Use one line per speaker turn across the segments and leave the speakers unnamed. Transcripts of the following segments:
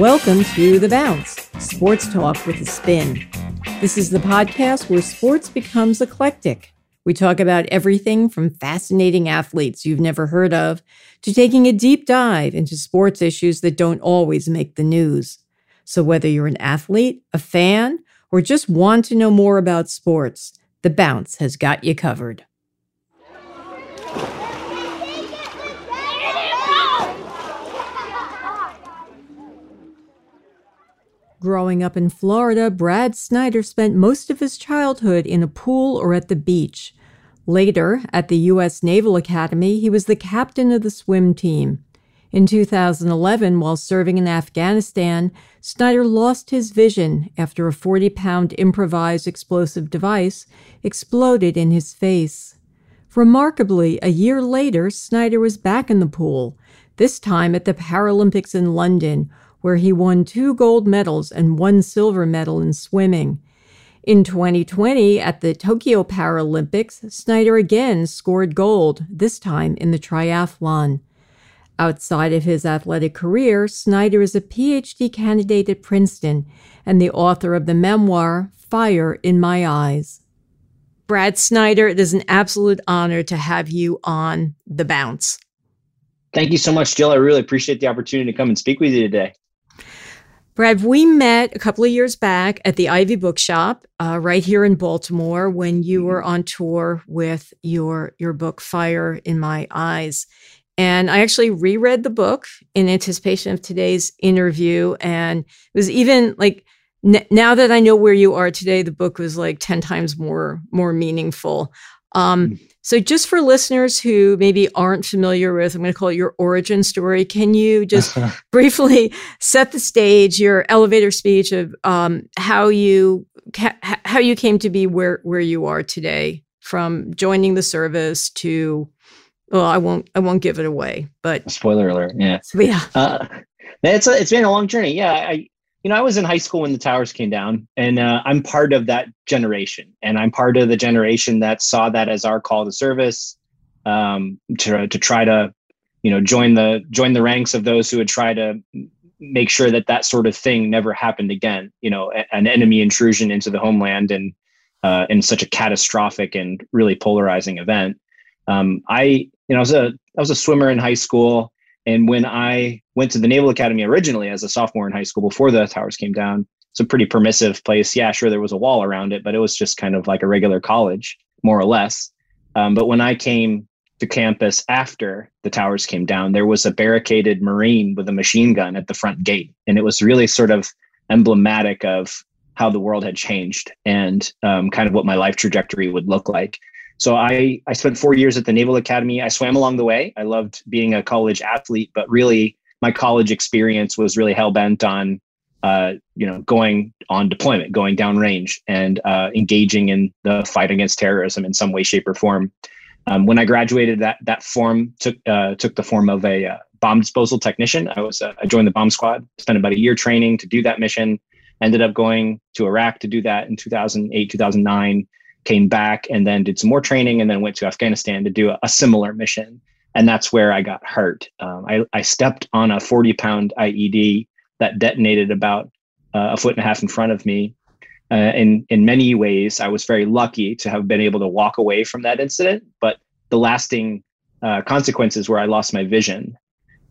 Welcome to The Bounce, sports talk with a spin. This is the podcast where sports becomes eclectic. We talk about everything from fascinating athletes you've never heard of to taking a deep dive into sports issues that don't always make the news. So, whether you're an athlete, a fan, or just want to know more about sports, The Bounce has got you covered. Growing up in Florida, Brad Snyder spent most of his childhood in a pool or at the beach. Later, at the U.S. Naval Academy, he was the captain of the swim team. In 2011, while serving in Afghanistan, Snyder lost his vision after a 40 pound improvised explosive device exploded in his face. Remarkably, a year later, Snyder was back in the pool, this time at the Paralympics in London, where he won two gold medals and one silver medal in swimming. In 2020, at the Tokyo Paralympics, Snyder again scored gold, this time in the triathlon. Outside of his athletic career, Snyder is a PhD candidate at Princeton and the author of the memoir Fire in My Eyes. Brad Snyder, it is an absolute honor to have you on The Bounce.
Thank you so much, Jill. I really appreciate the opportunity to come and speak with you today.
Brad, we met a couple of years back at the Ivy Bookshop uh, right here in Baltimore when you were on tour with your your book Fire in My Eyes. And I actually reread the book in anticipation of today's interview. And it was even like n- now that I know where you are today, the book was like 10 times more more meaningful. Um, mm. So, just for listeners who maybe aren't familiar with, I'm going to call it your origin story. Can you just briefly set the stage, your elevator speech of um, how you ca- how you came to be where where you are today, from joining the service to well, I won't I won't give it away, but
spoiler alert, yeah,
yeah. Uh,
it's a, it's been a long journey. Yeah, I you know, I was in high school when the towers came down, and uh, I'm part of that generation, and I'm part of the generation that saw that as our call to service, um, to to try to, you know, join the join the ranks of those who would try to make sure that that sort of thing never happened again. You know, an enemy intrusion into the homeland and uh, in such a catastrophic and really polarizing event. Um, I, you know, I was a I was a swimmer in high school. And when I went to the Naval Academy originally as a sophomore in high school before the towers came down, it's a pretty permissive place. Yeah, sure, there was a wall around it, but it was just kind of like a regular college, more or less. Um, but when I came to campus after the towers came down, there was a barricaded Marine with a machine gun at the front gate. And it was really sort of emblematic of how the world had changed and um, kind of what my life trajectory would look like. So I I spent four years at the Naval Academy. I swam along the way. I loved being a college athlete, but really my college experience was really hell bent on uh, you know going on deployment, going downrange, and uh, engaging in the fight against terrorism in some way, shape, or form. Um, when I graduated, that that form took uh, took the form of a uh, bomb disposal technician. I was uh, I joined the bomb squad. Spent about a year training to do that mission. Ended up going to Iraq to do that in 2008, 2009 came back and then did some more training and then went to Afghanistan to do a, a similar mission. And that's where I got hurt. Um, I, I stepped on a 40 pound IED that detonated about uh, a foot and a half in front of me. Uh, in in many ways, I was very lucky to have been able to walk away from that incident. But the lasting uh, consequences where I lost my vision.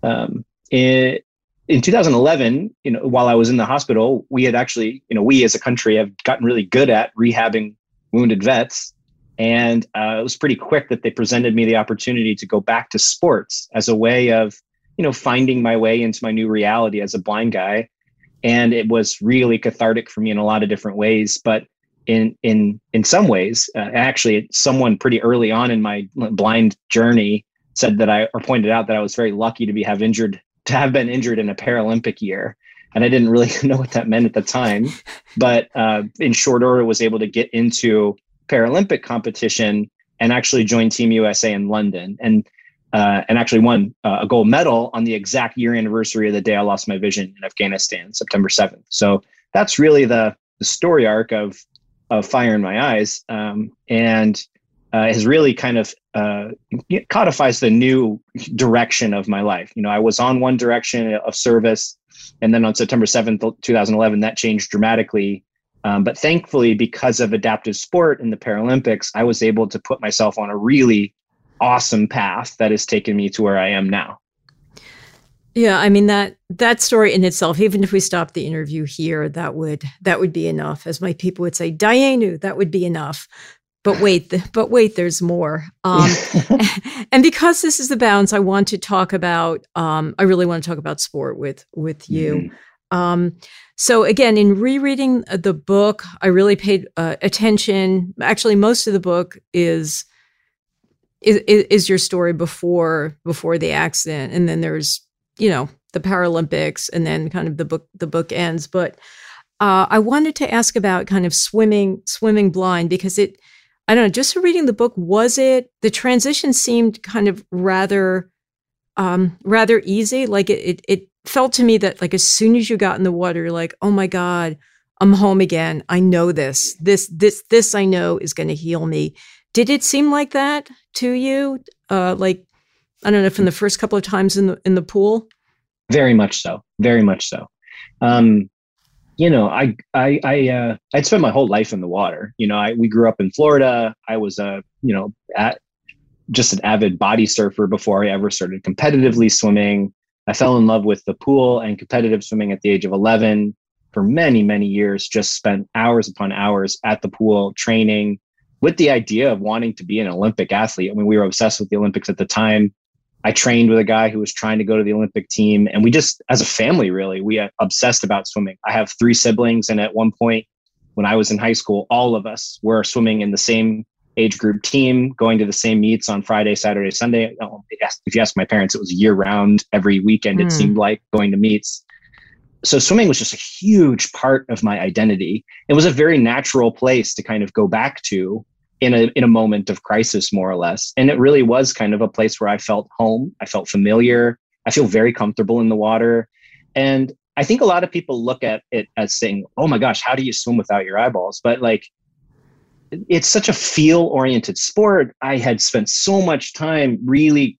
Um, in, in 2011, you know, while I was in the hospital, we had actually, you know, we as a country have gotten really good at rehabbing wounded vets. And uh, it was pretty quick that they presented me the opportunity to go back to sports as a way of, you know, finding my way into my new reality as a blind guy. And it was really cathartic for me in a lot of different ways. But in in in some ways, uh, actually, someone pretty early on in my blind journey said that I or pointed out that I was very lucky to be have injured to have been injured in a Paralympic year and I didn't really know what that meant at the time. But uh, in short order, was able to get into Paralympic competition and actually join Team USA in London, and uh, and actually won uh, a gold medal on the exact year anniversary of the day I lost my vision in Afghanistan, September seventh. So that's really the the story arc of of Fire in My Eyes, um, and uh, has really kind of uh, codifies the new direction of my life. You know, I was on one direction of service And then on September 7th, 2011, that changed dramatically. Um, but thankfully, because of adaptive sport in the Paralympics, I was able to put myself on a really awesome path that has taken me to where I am now.
Yeah, I mean that that story in itself, even if we stop the interview here, that would that would be enough. As my people would say, Dayenu, that would be enough. But wait, the, but wait, there's more. Um, and because this is the Bounce, I want to talk about. Um, I really want to talk about sport with with you. Mm-hmm. Um, so again, in rereading the book, I really paid uh, attention. Actually, most of the book is, is is your story before before the accident, and then there's you know the Paralympics, and then kind of the book the book ends. But uh, I wanted to ask about kind of swimming swimming blind because it I don't know just reading the book was it the transition seemed kind of rather um rather easy. Like it it, it felt to me that like as soon as you got in the water you're like oh my god I'm home again. I know this. This this this I know is going to heal me. Did it seem like that to you? Uh like I don't know from the first couple of times in the in the pool?
Very much so. Very much so. Um, you know, I I I uh, I'd spent my whole life in the water. You know, I we grew up in Florida. I was a you know at just an avid body surfer before I ever started competitively swimming. I fell in love with the pool and competitive swimming at the age of 11 for many, many years, just spent hours upon hours at the pool training with the idea of wanting to be an Olympic athlete. I mean, we were obsessed with the Olympics at the time. I trained with a guy who was trying to go to the Olympic team. And we just, as a family, really, we obsessed about swimming. I have three siblings. And at one point, when I was in high school, all of us were swimming in the same age group team, going to the same meets on Friday, Saturday, Sunday. If you ask my parents, it was year round, every weekend, mm. it hmm. seemed like going to meets. So swimming was just a huge part of my identity. It was a very natural place to kind of go back to in a in a moment of crisis more or less. And it really was kind of a place where i felt home. I felt familiar. I feel very comfortable in the water. And i think a lot of people look at it as saying oh my gosh how do you swim without your eyeballs? But like it's such a feel oriented sport. I had spent so much time really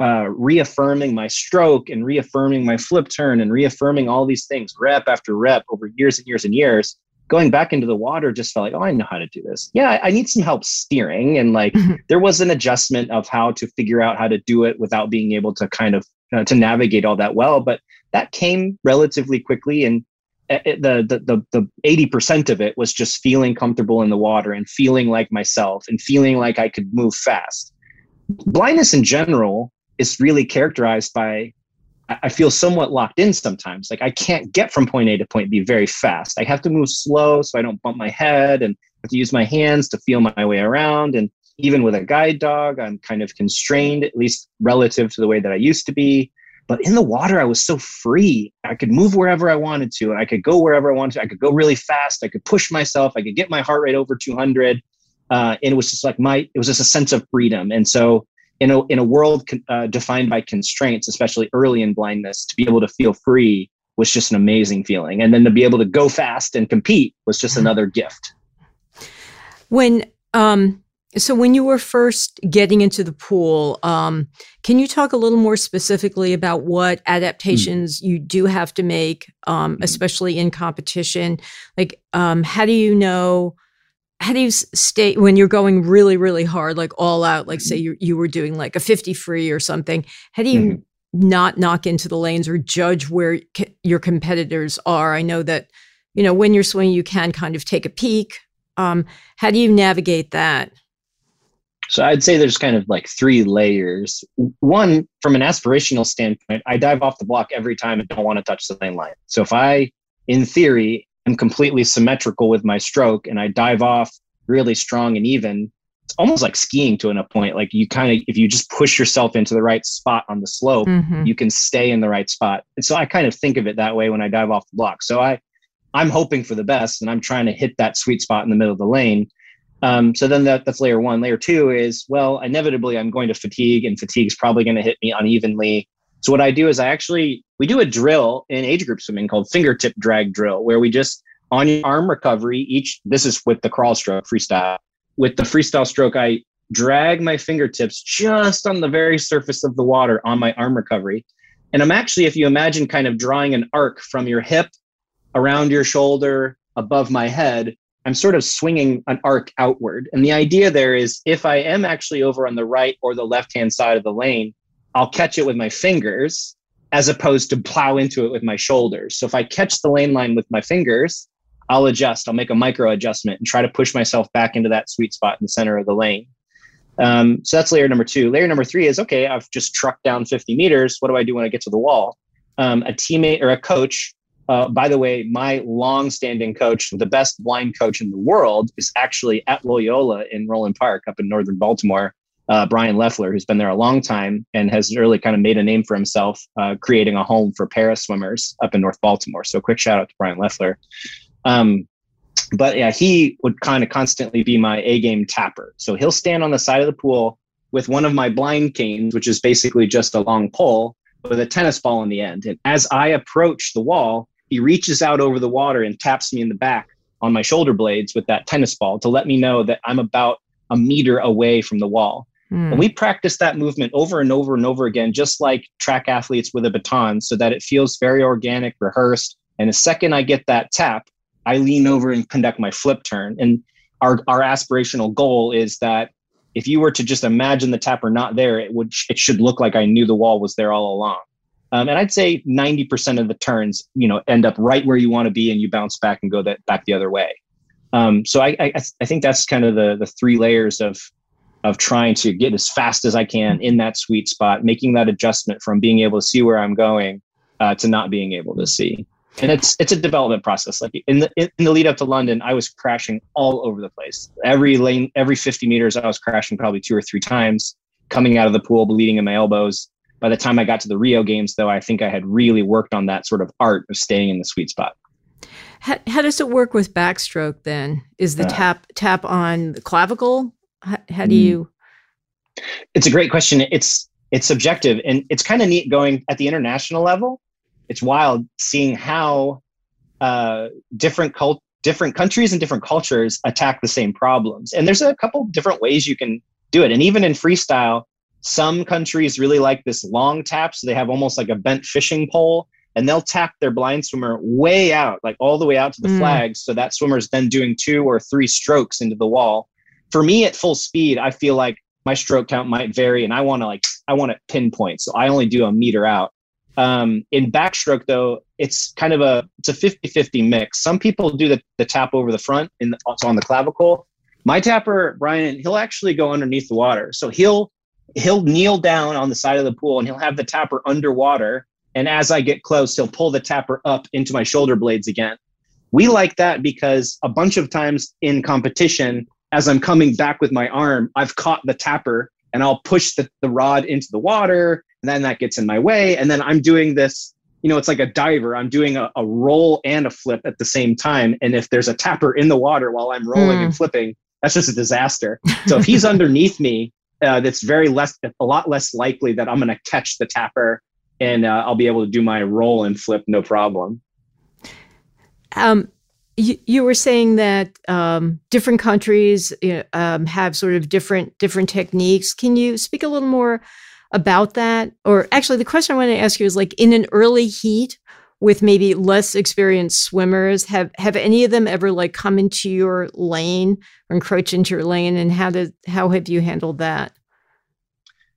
uh, reaffirming my stroke and reaffirming my flip turn and reaffirming all these things rep after rep over years and years and years going back into the water just felt like, oh, I know how to do this. Yeah, I need some help steering. And like mm-hmm. there was an adjustment of how to figure out how to do it without being able to kind of uh, to navigate all that well. But that came relatively quickly. And it, the, the, the, the 80% of it was just feeling comfortable in the water and feeling like myself and feeling like I could move fast. Blindness in general is really characterized by I feel somewhat locked in sometimes. Like I can't get from point A to point B very fast. I have to move slow so I don't bump my head and have to use my hands to feel my way around. And even with a guide dog, I'm kind of constrained, at least relative to the way that I used to be. But in the water, I was so free. I could move wherever I wanted to. I could go wherever I wanted to. I could go really fast. I could push myself. I could get my heart rate over 200. Uh, and it was just like my, it was just a sense of freedom. And so in a in a world uh, defined by constraints, especially early in blindness, to be able to feel free was just an amazing feeling, and then to be able to go fast and compete was just mm-hmm. another gift.
When um, so when you were first getting into the pool, um, can you talk a little more specifically about what adaptations mm. you do have to make, um, mm. especially in competition? Like, um, how do you know? How do you stay when you're going really really hard like all out like say you you were doing like a 50 free or something how do you mm-hmm. not knock into the lanes or judge where your competitors are? I know that you know when you're swimming you can kind of take a peek. Um, how do you navigate that?
So i'd say there's kind of like three layers. One from an aspirational standpoint i dive off the block every time and don't want to touch the lane line. So if i in theory am completely symmetrical with my stroke and I dive off really strong and even, it's almost like skiing to an, a point. Like you kind of, if you just push yourself into the right spot on the slope, mm-hmm. you can stay in the right spot. And so I kind of think of it that way when I dive off the block. So I, I'm hoping for the best and I'm trying to hit that sweet spot in the middle of the lane. Um, so then that, that's layer one. Layer two is, well, inevitably I'm going to fatigue and fatigue is probably going to hit me unevenly. So what I do is I actually we do a drill in age group swimming called fingertip drag drill, where we just on your arm recovery, each this is with the crawl stroke freestyle. With the freestyle stroke, I drag my fingertips just on the very surface of the water on my arm recovery. And I'm actually, if you imagine kind of drawing an arc from your hip around your shoulder above my head, I'm sort of swinging an arc outward. And the idea there is if I am actually over on the right or the left hand side of the lane, I'll catch it with my fingers as opposed to plow into it with my shoulders. So if I catch the lane line with my fingers, I'll adjust, I'll make a micro adjustment and try to push myself back into that sweet spot in the center of the lane. Um, so that's layer number two. Layer number three is okay, I've just trucked down 50 meters. What do I do when I get to the wall? Um, a teammate or a coach, uh, by the way, my long-standing coach, the best blind coach in the world, is actually at Loyola in Roland Park up in northern Baltimore. Uh, Brian Loeffler, who's been there a long time and has really kind of made a name for himself, uh, creating a home for para swimmers up in North Baltimore. So, quick shout out to Brian Loeffler. Um, but yeah, he would kind of constantly be my A game tapper. So he'll stand on the side of the pool with one of my blind canes, which is basically just a long pole with a tennis ball in the end. And as I approach the wall, he reaches out over the water and taps me in the back on my shoulder blades with that tennis ball to let me know that I'm about a meter away from the wall. Mm. And we practice that movement over and over and over again, just like track athletes with a baton, so that it feels very organic, rehearsed. And the second I get that tap, I lean over and conduct my flip turn. And our, our aspirational goal is that if you were to just imagine the tapper not there, it would it should look like I knew the wall was there all along. Um, and I'd say 90% of the turns, you know, end up right where you want to be and you bounce back and go that back the other way. Um, so I, I, I think that's kind of the the three layers of of trying to get as fast as I can in that sweet spot, making that adjustment from being able to see where I'm going uh, to not being able to see. And it's it's a development process. Like in the in the lead up to london i was crashing all over the place. Every lane every 50 meters i was crashing probably two or three times coming out of the pool bleeding in my elbows. By the time i got to the rio games though i think i had really worked on that sort of art of staying in the sweet spot.
How, how does it work with backstroke then? Is the uh, tap tap on the clavicle how, how do mm. you
it's a great question it's it's subjective and it's kind of neat going at the international level it's wild seeing how uh, different cult different countries and different cultures attack the same problems. And there's a couple different ways you can do it. And even in freestyle, some countries really like this long tap, so they have almost like a bent fishing pole, and they'll tap their blind swimmer way out, like all the way out to the mm. flags. So that swimmer's then doing two or three strokes into the wall. For me, at full speed, I feel like my stroke count might vary, and I want to like I want to pinpoint, so I only do a meter out. Um, in backstroke, though, it's kind of a it's a 50-50 mix. Some people do the, the tap over the front and also on the clavicle. My tapper, Brian, he'll actually go underneath the water. So he'll he'll kneel down on the side of the pool and he'll have the tapper underwater. And as I get close, he'll pull the tapper up into my shoulder blades again. We like that because a bunch of times in competition, as I'm coming back with my arm, I've caught the tapper and I'll push the, the rod into the water. And then that gets in my way. And then i'm doing this you know it's like a diver. I'm doing a, a roll and a flip at the same time. And if there's a tapper in the water while i'm rolling mm. and hmm. flipping that's just a disaster. So if he's underneath me uh, that's very less a lot less likely that i'm going to catch the tapper and uh, i'll be able to do my roll and flip no problem.
Um, you, you were saying that um, different countries um, have sort of different different techniques. Can you speak a little more about that? Or actually, the question I want to ask you is like in an early heat with maybe less experienced swimmers, have have any of them ever like come into your lane or encroach into your lane? And how did how have you handled that?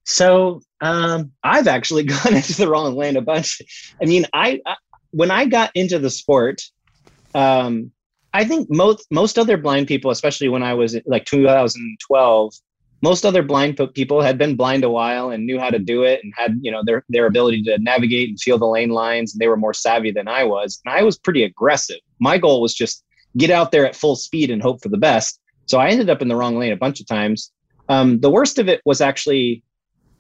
So um, I've actually gone into the wrong lane a bunch. I mean, I, I when I got into the sport, um, I think most most other blind people, especially when I was like 2012, most other blind people had been blind a while and knew how to do it and had you know their their ability to navigate and feel the lane lines and they were more savvy than I was and I was pretty aggressive. My goal was just get out there at full speed and hope for the best. So I ended up in the wrong lane a bunch of times. Um, the worst of it was actually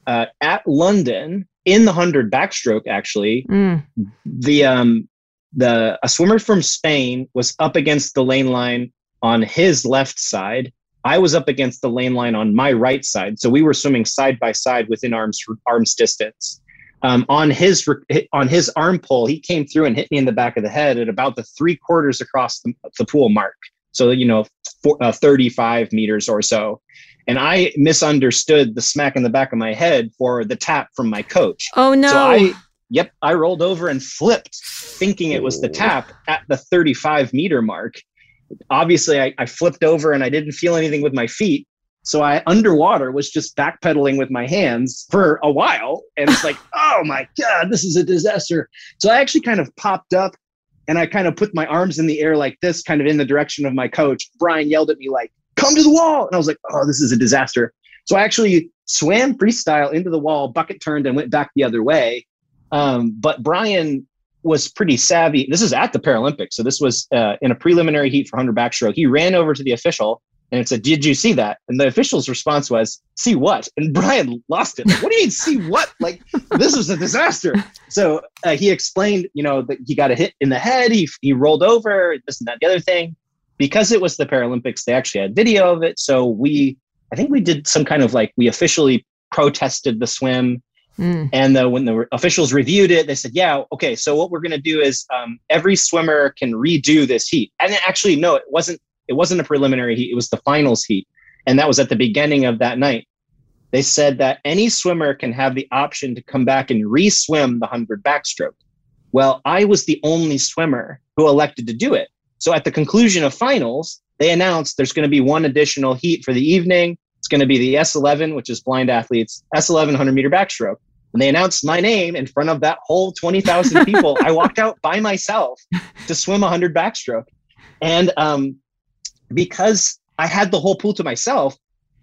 uh, at London in the hundred backstroke. Actually, mm. the um, the a swimmer from Spain was up against the lane line on his left side I was up against the lane line on my right side, so we were swimming side by side within arms arms distance. Um, on his on his arm pull, he came through and hit me in the back of the head at about the three quarters across the, the pool mark. So you know, four, uh, 35 meters or so, and I misunderstood the smack in the back of my head for the tap from my coach.
Oh no!
So I yep, I rolled over and flipped, thinking it was the tap at the 35 meter mark. Obviously, I, I flipped over and I didn't feel anything with my feet. So I underwater was just backpedaling with my hands for a while. And it's like, oh my God, this is a disaster. So I actually kind of popped up and I kind of put my arms in the air like this, kind of in the direction of my coach. Brian yelled at me like, come to the wall. And I was like, oh, this is a disaster. So I actually swam freestyle into the wall, bucket turned, and went back the other way. Um, but Brian was pretty savvy. This is at the Paralympics. So this was uh, in a preliminary heat for 100 backstroke. He ran over to the official and said, Did you see that? And the official's response was, See what? And Brian lost it. Like, what do you mean, see what? Like, this was a disaster. So uh, he explained, you know, that he got a hit in the head. He, he rolled over, this and that, the other thing. Because it was the Paralympics, they actually had video of it. So we, I think we did some kind of like, we officially protested the swim. Mm. And the, when the officials reviewed it, they said, "Yeah, okay. So what we're going to do is um, every swimmer can redo this heat." And actually, no, it wasn't it wasn't a preliminary heat, it was the finals heat. And that was at the beginning of that night. They said that any swimmer can have the option to come back and re swim the 100 backstroke. Well, I was the only swimmer who elected to do it. So at the conclusion of finals, they announced there's going to be one additional heat for the evening. Going to be the S11, which is blind athletes, S11 100 meter backstroke. And they announced my name in front of that whole 20,000 people. I walked out by myself to swim 100 backstroke. And um, because I had the whole pool to myself,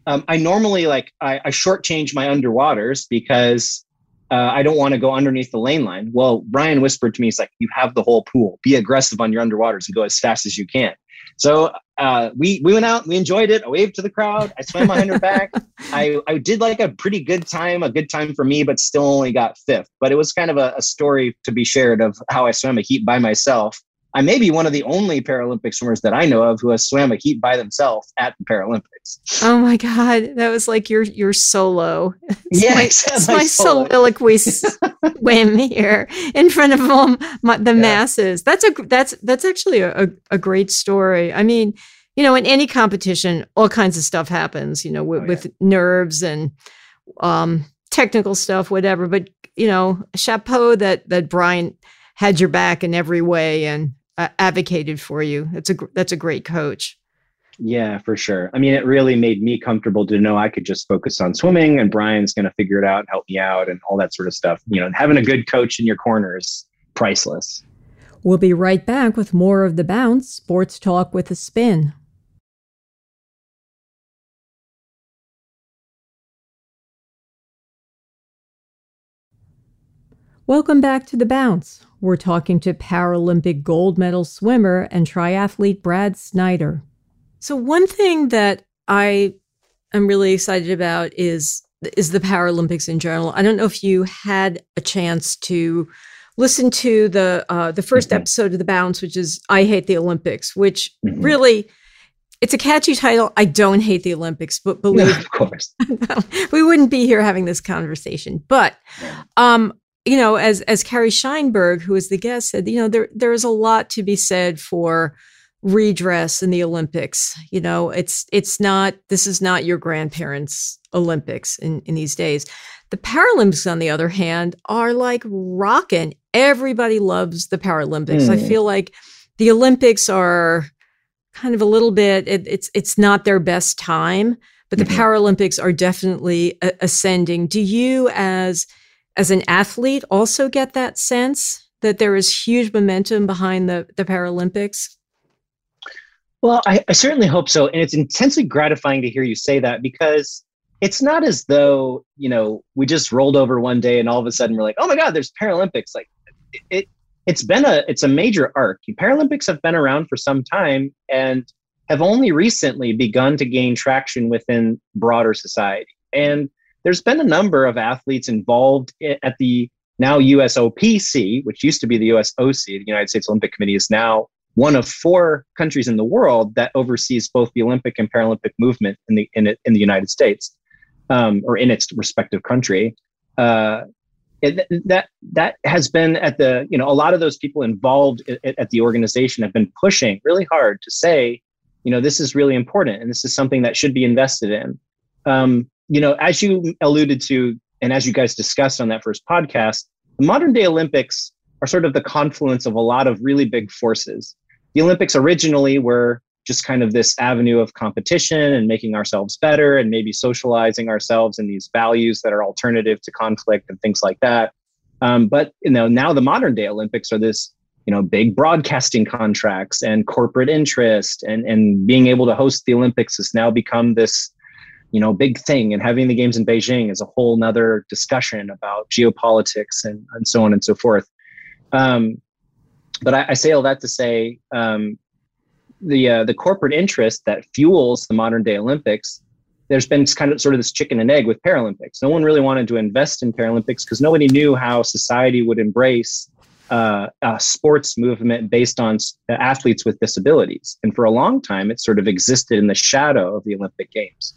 um, I normally like I, I shortchange my underwaters because uh, I don't want to go underneath the lane line. Well, Brian whispered to me, he's like, "You have the whole pool. Be aggressive on your underwaters and go as fast as you can." So uh, we we went out, we enjoyed it. I waved to the crowd. I swam my hundred back. I I did like a pretty good time, a good time for me, but still only got fifth. But it was kind of a, a story to be shared of how I swam a heat by myself I may be one of the only Paralympic swimmers that I know of who has swam a heat by themselves at the Paralympics.
Oh my God. That was like your your solo. It's yeah, my, it's my, my soliloquy swim here in front of all my, the yeah. masses. That's a that's that's actually a, a great story. I mean, you know, in any competition, all kinds of stuff happens, you know, with, oh, yeah. with nerves and um, technical stuff, whatever. But, you know, chapeau that that Brian had your back in every way and uh, advocated for you. That's a that's a great coach.
Yeah, for sure. I mean, it really made me comfortable to know I could just focus on swimming, and Brian's going to figure it out and help me out, and all that sort of stuff. You know, having a good coach in your corner is priceless.
We'll be right back with more of the bounce sports talk with a spin. Welcome back to The Bounce. We're talking to Paralympic gold medal swimmer and triathlete Brad Snyder. So, one thing that I am really excited about is is the Paralympics in general. I don't know if you had a chance to listen to the uh, the 1st mm-hmm. episode of The Bounce, which is "I Hate the Olympics," which mm-hmm. really it's a catchy title. I don't hate the Olympics, but believe
no, of course
we wouldn't be here having this conversation. But um, you know, as as Carrie Scheinberg, who was the guest, said, you know, there there is a lot to be said for redress in the Olympics. You know, it's it's not this is not your grandparents' Olympics in, in these days. The Paralympics, on the other hand, are like rocking. Everybody loves the Paralympics. Mm. I hmm. feel like the Olympics are kind of a little bit it, it's it's not their best time, but the mm-hmm. Paralympics are definitely a- ascending. Do you as as an athlete also get that sense that there is huge momentum behind the, the Paralympics?
Well, I, I certainly hope so. And it's intensely gratifying to hear you say that because it's not as though, you know, we just rolled over one day and all of a sudden we're like, oh my God, there's Paralympics. Like it, it it's been a it's a major arc. Paralympics have been around for some time and have only recently begun to gain traction within broader society. And there's been a number of athletes involved at the now USOPC, which used to be the USOC, the United States Olympic Committee, is now one of four countries in the world that oversees both the Olympic and Paralympic movement in the in, it, in the United States, um, or in its respective country. Uh, it, that that has been at the you know a lot of those people involved at, at the organization have been pushing really hard to say, you know, this is really important and this is something that should be invested in. Um, you know, as you alluded to, and as you guys discussed on that first podcast, the modern day Olympics are sort of the confluence of a lot of really big forces. The Olympics originally were just kind of this avenue of competition and making ourselves better and maybe socializing ourselves in these values that are alternative to conflict and things like that. Um, but you know, now the modern day Olympics are this you know big broadcasting contracts and corporate interest and and being able to host the Olympics has now become this you know big thing and having the games in beijing is a whole nother discussion about geopolitics and, and so on and so forth. Um, but I, I, say all that to say um, the uh, the corporate interest that fuels the modern day olympics there's been kind of sort of this chicken and egg with paralympics. No one really wanted to invest in paralympics because nobody knew how society would embrace uh, a sports movement based on athletes with disabilities. And for a long time it sort of existed in the shadow of the olympic games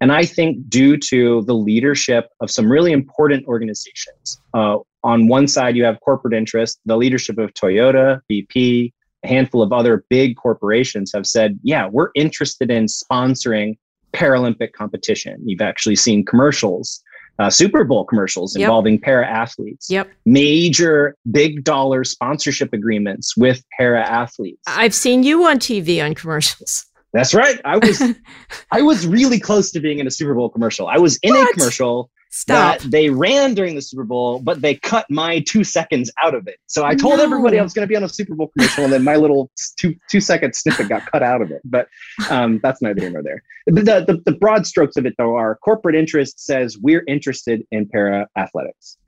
and I think due to the leadership of some really important organizations, uh, on one side, you have corporate interest, the leadership of Toyota, BP, a handful of other big corporations have said, yeah, we're interested in sponsoring Paralympic competition. You've actually seen commercials, uh, Super Bowl commercials yep. involving para athletes.
Yep.
Major big dollar sponsorship agreements with para athletes.
I've seen you on TV on commercials.
That's right. I was I was really close to being in a Super Bowl commercial. I was in what? a commercial Stop. that they ran during the Super Bowl, but they cut my two seconds out of it. So I told no. everybody I was going to be on a Super Bowl commercial, and then my little two two second snippet got cut out of it. But um, that's neither here nor there. The, the, the broad strokes of it, though, are corporate interest says we're interested in para athletics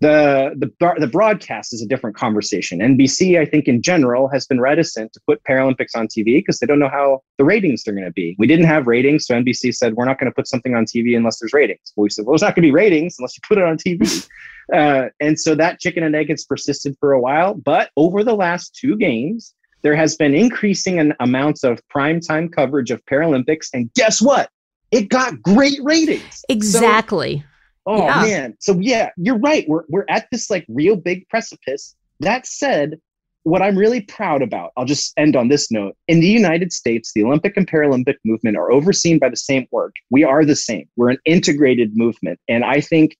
the the the broadcast is a different conversation. NBC, I think, in general, has been reticent to put Paralympics on TV because they don't know how the ratings are going to be. We didn't have ratings, so NBC said we're not going to put something on TV unless there's ratings. Well, we said, well, there's not going to be ratings unless you put it on TV. uh, and so that chicken and egg has persisted for a while. But over the last two games, there has been increasing an amounts of primetime coverage of Paralympics, and guess what? It got great ratings.
Exactly. So,
Oh yeah. man. So yeah, you're right. We're we're at this like real big precipice. That said, what I'm really proud about, I'll just end on this note. In the United States, the Olympic and Paralympic movement are overseen by the same org. We are the same. We're an integrated movement. And I think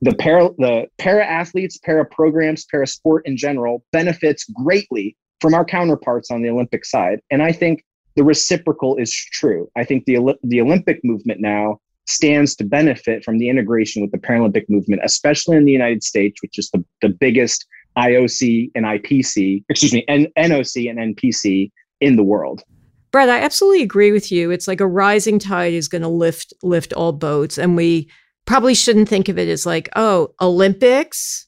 the para the para athletes, para programs, para sport in general benefits greatly from our counterparts on the Olympic side. And I think the reciprocal is true. I think the the Olympic movement now stands to benefit from the integration with the Paralympic movement, especially in the United States, which is the, the biggest IOC and IPC, excuse me, N- NOC and NPC in the world.
Brad, I absolutely agree with you. It's like a rising tide is going to lift lift all boats, and we probably shouldn't think of it as like, oh, Olympics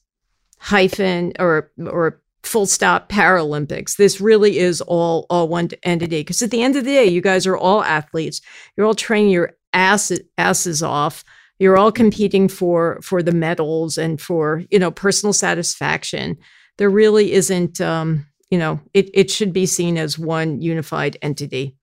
hyphen or or full stop Paralympics. This really is all all one entity because at the end of the day, you guys are all athletes. You're all training your ass, asses off. You're all competing for for the medals and for you know personal satisfaction. There really isn't, um, you know, it it should be seen as one unified entity.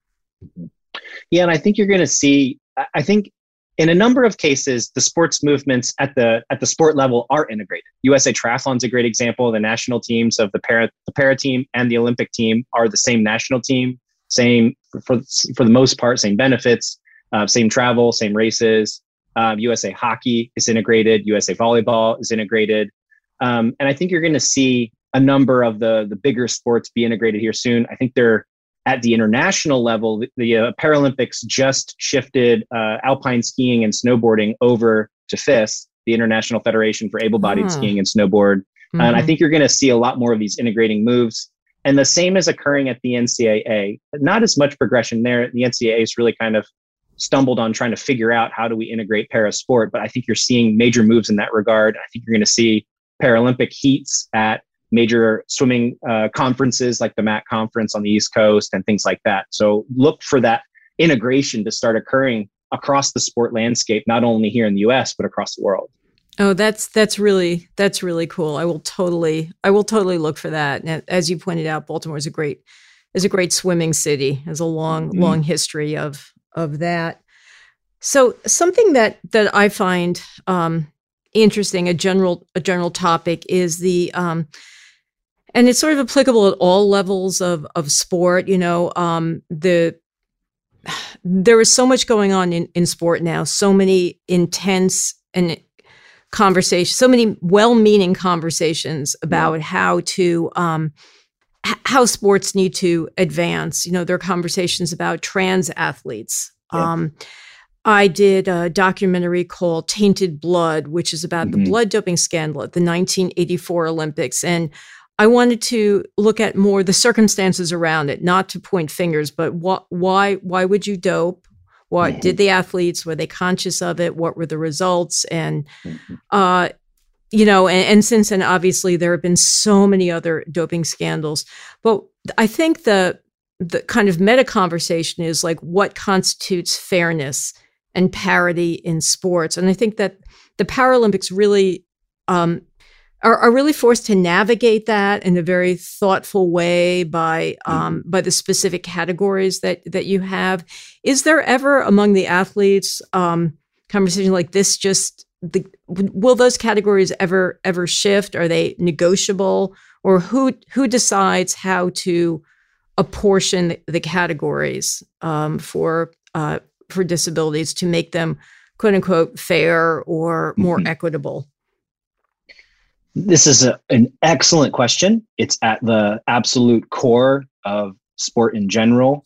Yeah, and I think you're going to see. I think in a number of cases, the sports movements at the at the sport level are integrated. USA Triathlon's a great example. The national teams of the para the para team and the Olympic team are the same national team, same for for the most part, same benefits. Uh, same travel, same races. Um, USA Hockey is integrated. USA Volleyball is integrated. Um, and I think you're going to see a number of the the bigger sports be integrated here soon. I think they're at the international level. The, the uh, Paralympics just shifted uh, alpine skiing and snowboarding over to FIS, the International Federation for Able-Bodied uh-huh. Skiing and Snowboard. Mm-hmm. And I mm-hmm. think you're going to see a lot more of these integrating moves. And the same is occurring at the NCAA. Not as much progression there. The NCAA is really kind of stumbled on trying to figure out how do we integrate para sport. But I think you're seeing major moves in that regard. I think you're going to see Paralympic heats at major swimming uh, conferences like the MAC conference on the East Coast and things like that. So look for that integration to start occurring across the sport landscape, not only here in the US, but across the world.
Oh, that's that's really that's really cool. I will totally I will totally look for that. And as you pointed out, Baltimore is a great is a great swimming city. Has a long mm-hmm. long history of of that. So something that that I find um, interesting, a general a general topic, is the um, and it's sort of applicable at all levels of of sport. You know, um, the there is so much going on in, in sport now, so many intense and conversations, so many well-meaning conversations about yeah. how to um, how sports need to advance. You know, there are conversations about trans athletes. Yeah. Um, I did a documentary called Tainted Blood, which is about mm-hmm. the blood doping scandal at the 1984 Olympics. And I wanted to look at more the circumstances around it, not to point fingers, but what, why, why would you dope? What mm-hmm. did the athletes, were they conscious of it? What were the results? And, mm-hmm. uh, you know, and, and since then, obviously, there have been so many other doping scandals. But I think the, the kind of meta conversation is like what constitutes fairness and parity in sports. And I think that the Paralympics really um, are, are, really forced to navigate that in a very thoughtful way by um, mm-hmm. by the specific categories that that you have. Is there ever among the athletes um, conversation like this? Just the, will those categories ever ever shift? Are they negotiable, or who who decides how to apportion the, categories um, for uh, for disabilities to make them quote unquote fair or more mm-hmm. equitable?
This is a, an excellent question. It's at the absolute core of sport in general.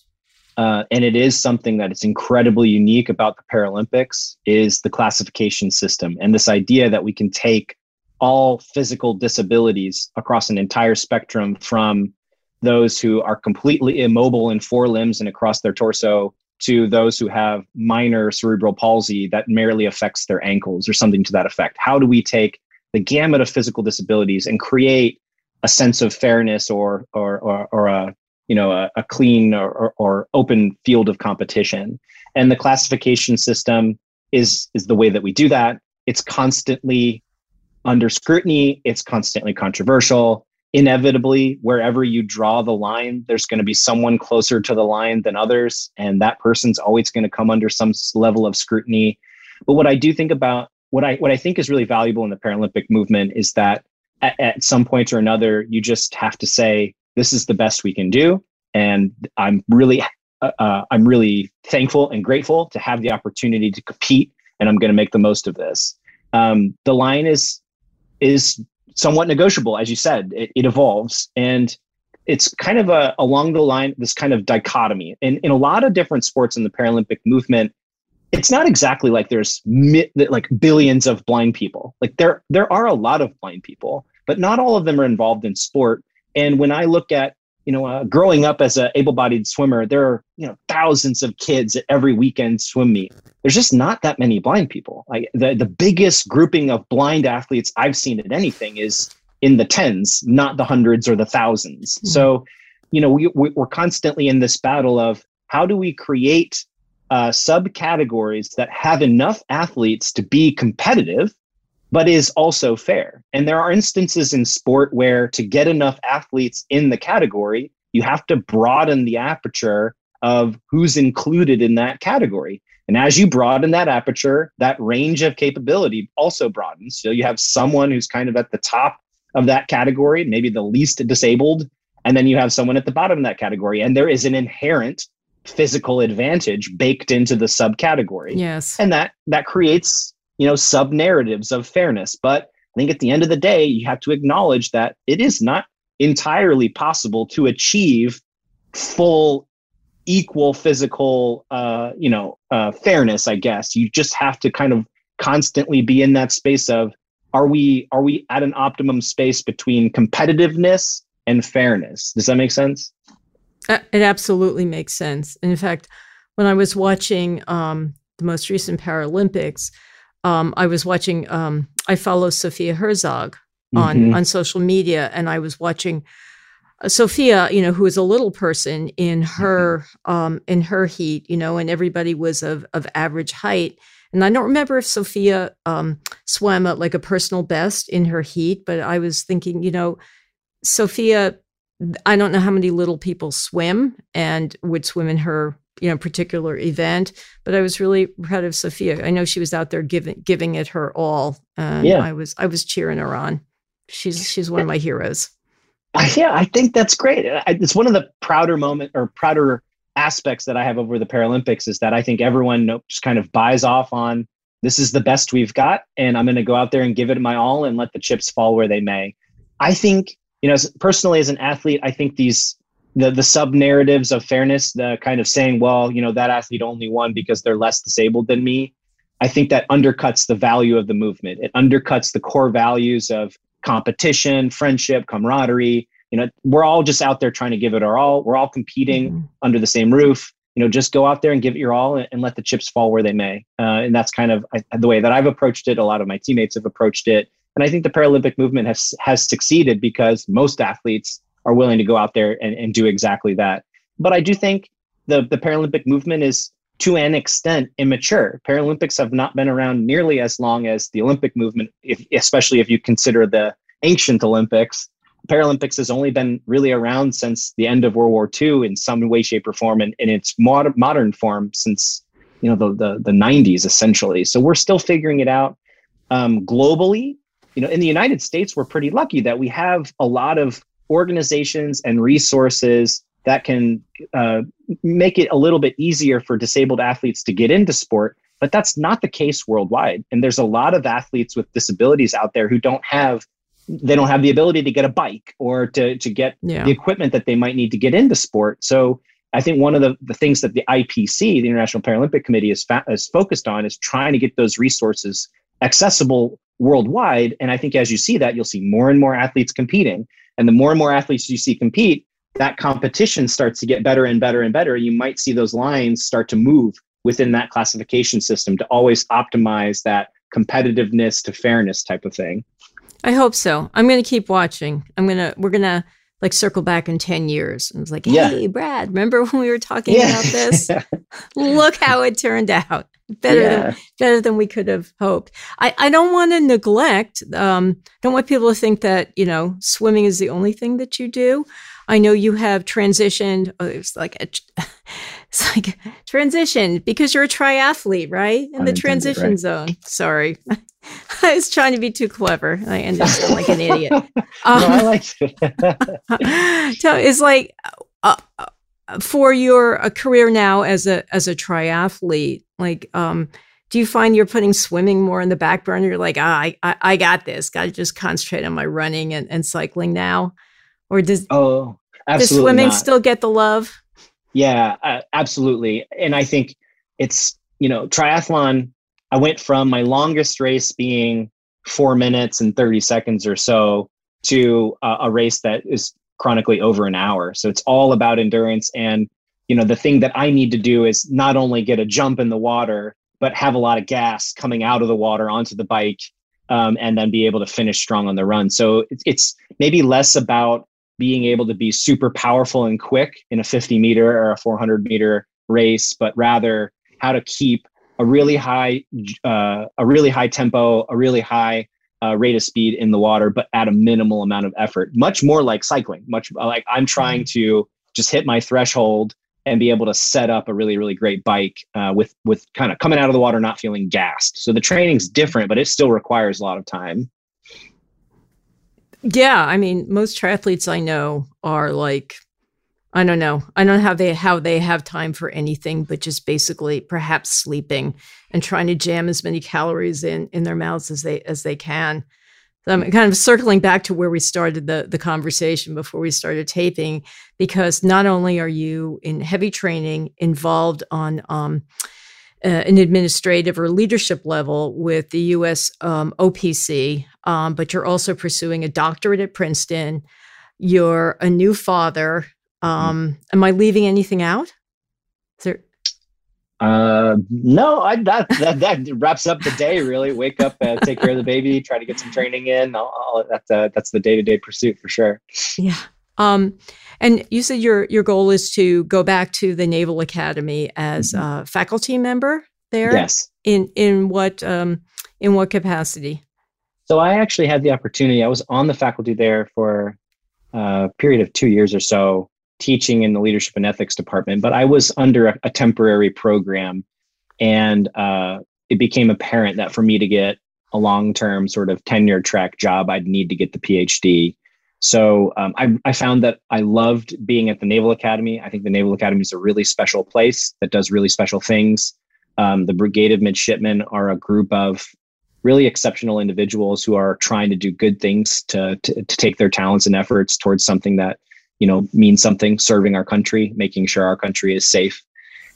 Uh, and it is something that is incredibly unique about the Paralympics is the classification system and this idea that we can take all physical disabilities across an entire spectrum from those who are completely immobile in four limbs and across their torso to those who have minor cerebral palsy that merely affects their ankles or something to that effect? How do we take the gamut of physical disabilities and create a sense of fairness or or or, or a you know a, a clean or, or, open field of competition? And the classification system is is the way that we do that. It's constantly under scrutiny. It's constantly controversial inevitably wherever you draw the line there's going to be someone closer to the line than others and that person's always going to come under some level of scrutiny but what i do think about what i what i think is really valuable in the paralympic movement is that at, at some point or another you just have to say this is the best we can do and i'm really uh, uh i'm really thankful and grateful to have the opportunity to compete and i'm going to make the most of this um, the line is is somewhat negotiable, as you said. It, it evolves, and it's kind of a along the line this kind of dichotomy. And in a lot of different sports in the Paralympic movement, it's not exactly like there's like billions of blind people. Like there there are a lot of blind people, but not all of them are involved in sport. And when I look at you know, uh, growing up as an able-bodied swimmer, there are you know thousands of kids at every weekend swim meet. There's just not that many blind people. Like the the biggest grouping of blind athletes I've seen at anything is in the tens, not the hundreds or the 1000s mm-hmm. So, you know, we, we're constantly in this battle of how do we create uh, subcategories that have enough athletes to be competitive but is also fair. And there are instances in sport where to get enough athletes in the category, you have to broaden the aperture of who's included in that category. And as you broaden that aperture, that range of capability also broadens. So you have someone who's kind of at the top of that category, maybe the least disabled, and then you have someone at the bottom of that category. And there is an inherent physical advantage baked into the subcategory.
Yes.
And that that creates you know sub narratives of fairness. But i think at the end of the day you have to acknowledge that it is not entirely possible to achieve full equal physical uh, you know uh, fairness i guess. You just have to kind of constantly be in that space of are we are we at an optimum space between competitiveness and fairness? Does that make sense?
Uh, it absolutely makes sense. In fact when i was watching um, the most recent paralympics um, I was watching. Um, I follow Sophia Herzog on mm-hmm. on social media, and I was watching uh, Sophia. You know, who is a little person in her mm-hmm. um, in her heat. You know, and everybody was of of average height. And I don't remember if Sophia um, swam at like a personal best in her heat, but I was thinking, you know, Sophia. I don't know how many little people swim and would swim in her you know particular event but i was really proud of sophia i know she was out there giving giving it her all yeah. i was i was cheering her on she's she's one of my heroes
yeah i think that's great it's one of the prouder moment or prouder aspects that i have over the paralympics is that i think everyone just kind of buys off on this is the best we've got, and I'm going to go out there and give it my all and let the chips fall where they may. I think, you know, personally as an athlete, I think these the the sub narratives of fairness, the kind of saying, well, you know, that athlete only won because they're less disabled than me. I think that undercuts the value of the movement. It undercuts the core values of competition, friendship, camaraderie. You know, we're all just out there trying to give it our all. We're all competing mm-hmm. under the same roof. You know, just go out there and give it your all and, and let the chips fall where they may. Uh, and that's kind of I, the way that I've approached it. A lot of my teammates have approached it. And I think the Paralympic movement has has succeeded because most athletes are willing to go out there and, and do exactly that. But I do think the the Paralympic movement is to an extent immature. Paralympics have not been around nearly as long as the Olympic movement, if, especially if you consider the ancient Olympics. Paralympics has only been really around since the end of World War II in some way, shape, or form, and in its mod- modern form since you know the, the the 90s essentially. So we're still figuring it out. Um, globally, you know, in the United States, we're pretty lucky that we have a lot of organizations and resources that can uh, make it a little bit easier for disabled athletes to get into sport but that's not the case worldwide. And there's a lot of athletes with disabilities out there who don't have they don't have the ability to get a bike or to, to get yeah. the equipment that they might need to get into sport. So i think one of the, the things that the ipc the international paralympic committee is, fa- is focused on is trying to get those resources accessible worldwide. And i think as you see that you'll see more and more athletes competing and the more and more athletes you see compete that competition starts to get better and better and better, you might see those lines start to move within that classification system to always optimize that competitiveness to fairness type of thing.
I hope so. I'm going to keep watching. I'm going to, we're going to like circle back in 10 years. And was like, hey, yeah. Brad, remember when we were talking yeah. about this? Look how it turned out. Better yeah. than better than we could have hoped. I, I don't want to neglect, um, don't want people to think that, you know, swimming is the only thing that you do. I know you have transitioned. Oh, it's like a, it's like transition because you're a triathlete, right? In the transition right. zone. Sorry, I was trying to be too clever. I ended up like an idiot. Um, no, I like it. so it's like uh, uh, for your uh, career now as a as a triathlete, like. um do you find you're putting swimming more in the back burner? You're like, ah, I, I, I got this. Got to just concentrate on my running and, and cycling now, or does
oh
Absolutely Does swimming not. still get the love?
Yeah, uh, absolutely. And I think it's, you know, triathlon, I went from my longest race being four minutes and 30 seconds or so to uh, a race that is chronically over an hour. So it's all about endurance. And, you know, the thing that I need to do is not only get a jump in the water, but have a lot of gas coming out of the water onto the bike um, and then be able to finish strong on the run. So it's, it's maybe less about being able to be super powerful and quick in a 50 meter or a 400 meter race, but rather how to keep a really high, uh, a really high tempo, a really high uh, rate of speed in the water, but at a minimal amount of effort. Much more like cycling. Much like I'm trying to just hit my threshold and be able to set up a really really great bike uh, with with kind of coming out of the water not feeling gassed. So the training's different, but it still requires a lot of time.
Yeah, I mean, most triathletes I know are like, I don't know, I don't know how they how they have time for anything but just basically perhaps sleeping and trying to jam as many calories in in their mouths as they as they can. So I'm kind of circling back to where we started the the conversation before we started taping, because not only are you in heavy training involved on um, uh, an administrative or leadership level with the U.S. Um, OPC, um, but you're also pursuing a doctorate at Princeton. You're a new father. Mm-hmm. Um, mm. Am I leaving anything out? Is there?
Uh, no, I, that, that that wraps up the day. Really, wake up, uh, take care of the baby, try to get some training in. All, all that's uh, that's the day to day pursuit for sure.
Yeah. Um, and you said your your goal is to go back to the Naval Academy as mm-hmm. a faculty member there.
Yes.
In in what um, in what capacity?
So I actually had the opportunity. I was on the faculty there for a period of two years or so, teaching in the leadership and ethics department. But I was under a, a temporary program, and uh, it became apparent that for me to get a long term sort of tenure track job, I'd need to get the PhD. So um, I, I, found that I loved being at the Naval Academy. I think the Naval Academy is a really special place that does really special things. Um, the Brigade of Midshipmen are a group of really exceptional individuals who are trying to do good things to, to, to take their talents and efforts towards something that you know means something, serving our country, making sure our country is safe.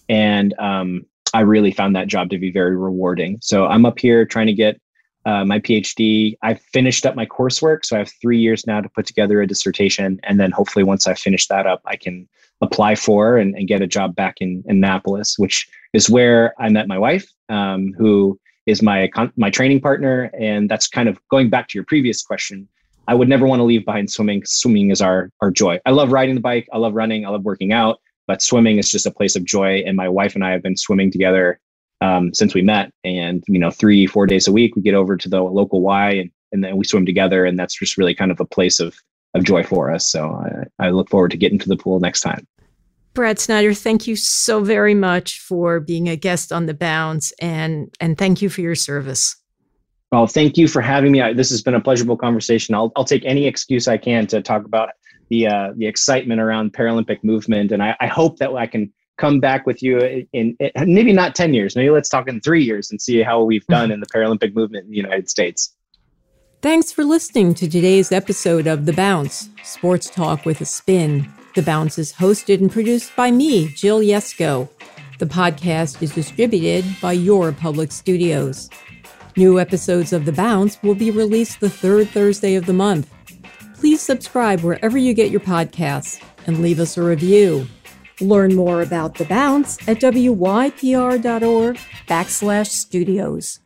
And um, I really found that job to be very rewarding. So I'm up here trying to get uh, my PhD. I've finished up my coursework, so I have three years now to put together a dissertation, and then hopefully once I finish that up, I can apply for and, and get a job back in, in Annapolis, which is where I met my wife, um, who is my my training partner, and that's kind of going back to your previous question. I would never want to leave behind swimming. Swimming is our our joy. I love riding the bike. I love running. I love working out. But swimming is just a place of joy. And my wife and I have been swimming together um, since we met. And you know, three four days a week, we get over to the local Y and and then we swim together. And that's just really kind of a place of of joy for us. So I, I look forward to getting to the pool next time.
Brad Snyder, thank you so very much for being a guest on the Bounce, and and thank you for your service.
Well, thank you for having me. I, this has been a pleasurable conversation. I'll I'll take any excuse I can to talk about the uh, the excitement around Paralympic movement, and I, I hope that I can come back with you in, in, maybe not ten years, maybe let's talk in three years and see how we've done in the Paralympic movement in the United States.
Thanks for listening to today's episode of The Bounce Sports Talk with a Spin. The Bounce is hosted and produced by me, Jill Yesko. The podcast is distributed by Your Public Studios. New episodes of The Bounce will be released the third Thursday of the month. Please subscribe wherever you get your podcasts and leave us a review. Learn more about The Bounce at wypr.org backslash studios.